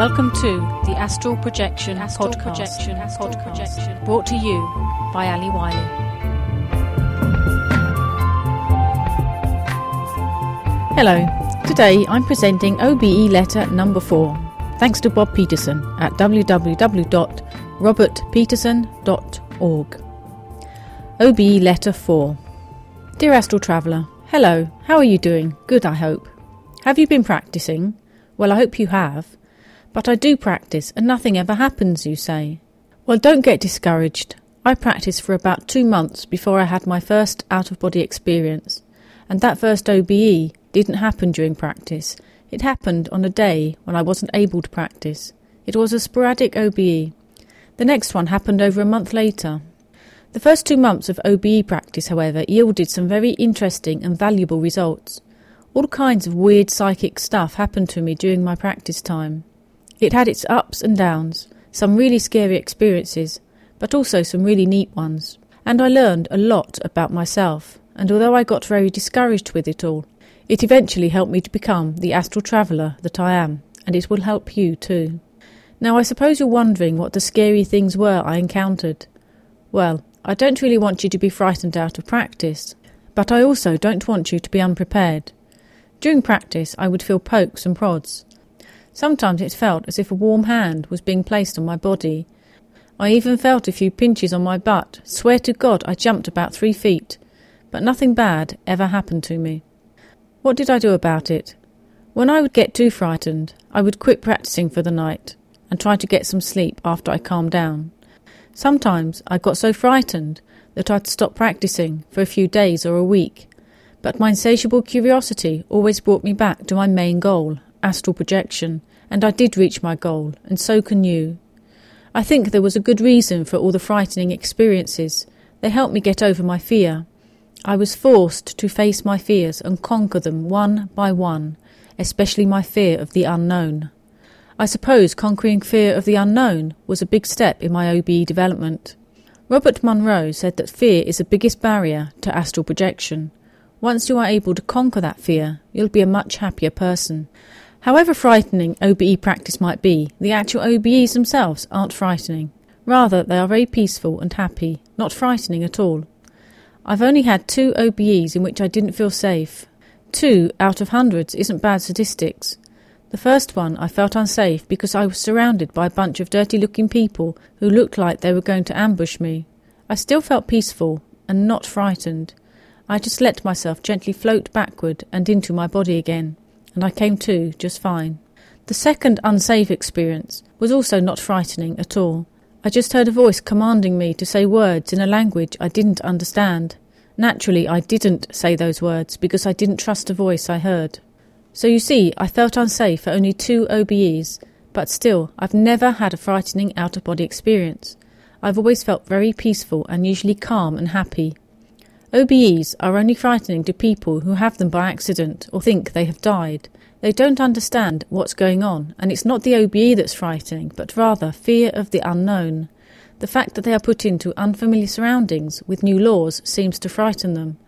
Welcome to the Astral Projection Astral Podcast, Projection Astral Podcast. Projection, brought to you by Ali Wiley. Hello. Today I'm presenting OBE letter number 4, thanks to Bob Peterson at www.robertpeterson.org. OBE letter 4. Dear Astral Traveller, hello, how are you doing? Good, I hope. Have you been practicing? Well, I hope you have. But I do practice and nothing ever happens, you say. Well, don't get discouraged. I practiced for about two months before I had my first out of body experience, and that first OBE didn't happen during practice. It happened on a day when I wasn't able to practice. It was a sporadic OBE. The next one happened over a month later. The first two months of OBE practice, however, yielded some very interesting and valuable results. All kinds of weird psychic stuff happened to me during my practice time. It had its ups and downs, some really scary experiences, but also some really neat ones. And I learned a lot about myself, and although I got very discouraged with it all, it eventually helped me to become the astral traveller that I am, and it will help you too. Now, I suppose you're wondering what the scary things were I encountered. Well, I don't really want you to be frightened out of practice, but I also don't want you to be unprepared. During practice, I would feel pokes and prods. Sometimes it felt as if a warm hand was being placed on my body. I even felt a few pinches on my butt. Swear to God, I jumped about three feet. But nothing bad ever happened to me. What did I do about it? When I would get too frightened, I would quit practicing for the night and try to get some sleep after I calmed down. Sometimes I got so frightened that I'd stop practicing for a few days or a week, but my insatiable curiosity always brought me back to my main goal, astral projection, and I did reach my goal, and so can you. I think there was a good reason for all the frightening experiences. They helped me get over my fear. I was forced to face my fears and conquer them one by one, especially my fear of the unknown. I suppose conquering fear of the unknown was a big step in my OBE development. Robert Monroe said that fear is the biggest barrier to astral projection. Once you are able to conquer that fear, you'll be a much happier person. However frightening OBE practice might be, the actual OBEs themselves aren't frightening. Rather, they are very peaceful and happy, not frightening at all. I've only had two OBEs in which I didn't feel safe. Two out of hundreds isn't bad statistics. The first one I felt unsafe because I was surrounded by a bunch of dirty looking people who looked like they were going to ambush me. I still felt peaceful and not frightened. I just let myself gently float backward and into my body again, and I came to just fine. The second unsafe experience was also not frightening at all. I just heard a voice commanding me to say words in a language I didn't understand. Naturally, I didn't say those words because I didn't trust the voice I heard. So you see, I felt unsafe for only two OBEs, but still, I've never had a frightening out of body experience. I've always felt very peaceful and usually calm and happy. OBEs are only frightening to people who have them by accident or think they have died. They don't understand what's going on, and it's not the OBE that's frightening, but rather fear of the unknown. The fact that they are put into unfamiliar surroundings with new laws seems to frighten them.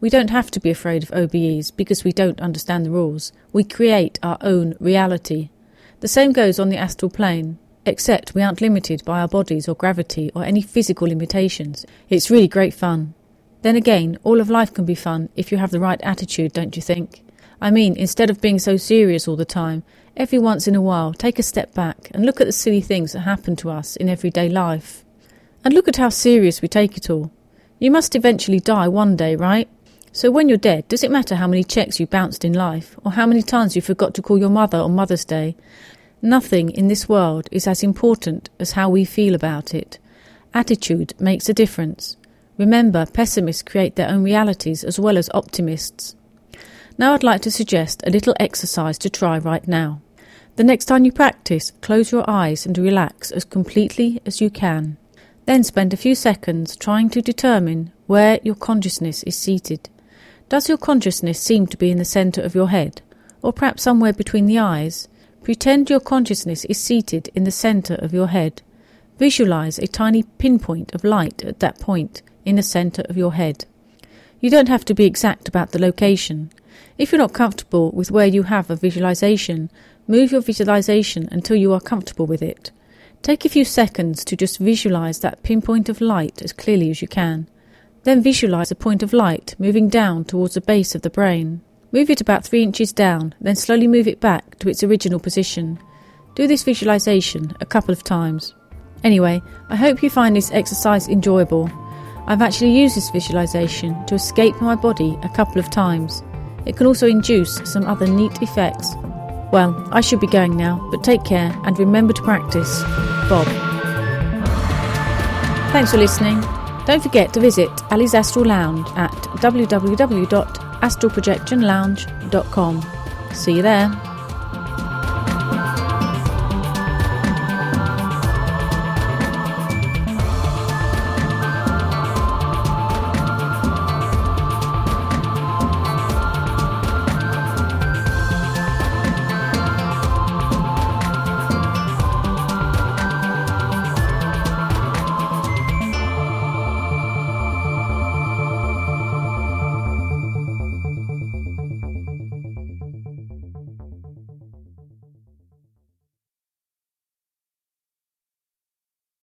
We don't have to be afraid of OBEs because we don't understand the rules. We create our own reality. The same goes on the astral plane, except we aren't limited by our bodies or gravity or any physical limitations. It's really great fun. Then again, all of life can be fun if you have the right attitude, don't you think? I mean, instead of being so serious all the time, every once in a while take a step back and look at the silly things that happen to us in everyday life. And look at how serious we take it all. You must eventually die one day, right? So when you're dead, does it matter how many checks you bounced in life, or how many times you forgot to call your mother on Mother's Day? Nothing in this world is as important as how we feel about it. Attitude makes a difference. Remember, pessimists create their own realities as well as optimists. Now I'd like to suggest a little exercise to try right now. The next time you practice, close your eyes and relax as completely as you can. Then spend a few seconds trying to determine where your consciousness is seated. Does your consciousness seem to be in the centre of your head, or perhaps somewhere between the eyes? Pretend your consciousness is seated in the centre of your head. Visualize a tiny pinpoint of light at that point in the centre of your head. You don't have to be exact about the location. If you're not comfortable with where you have a visualization, Move your visualization until you are comfortable with it. Take a few seconds to just visualize that pinpoint of light as clearly as you can. Then visualize a point of light moving down towards the base of the brain. Move it about 3 inches down, then slowly move it back to its original position. Do this visualization a couple of times. Anyway, I hope you find this exercise enjoyable. I've actually used this visualization to escape my body a couple of times. It can also induce some other neat effects well, I should be going now, but take care and remember to practice. Bob. Thanks for listening. Don't forget to visit Ali's Astral Lounge at www.astralprojectionlounge.com. See you there.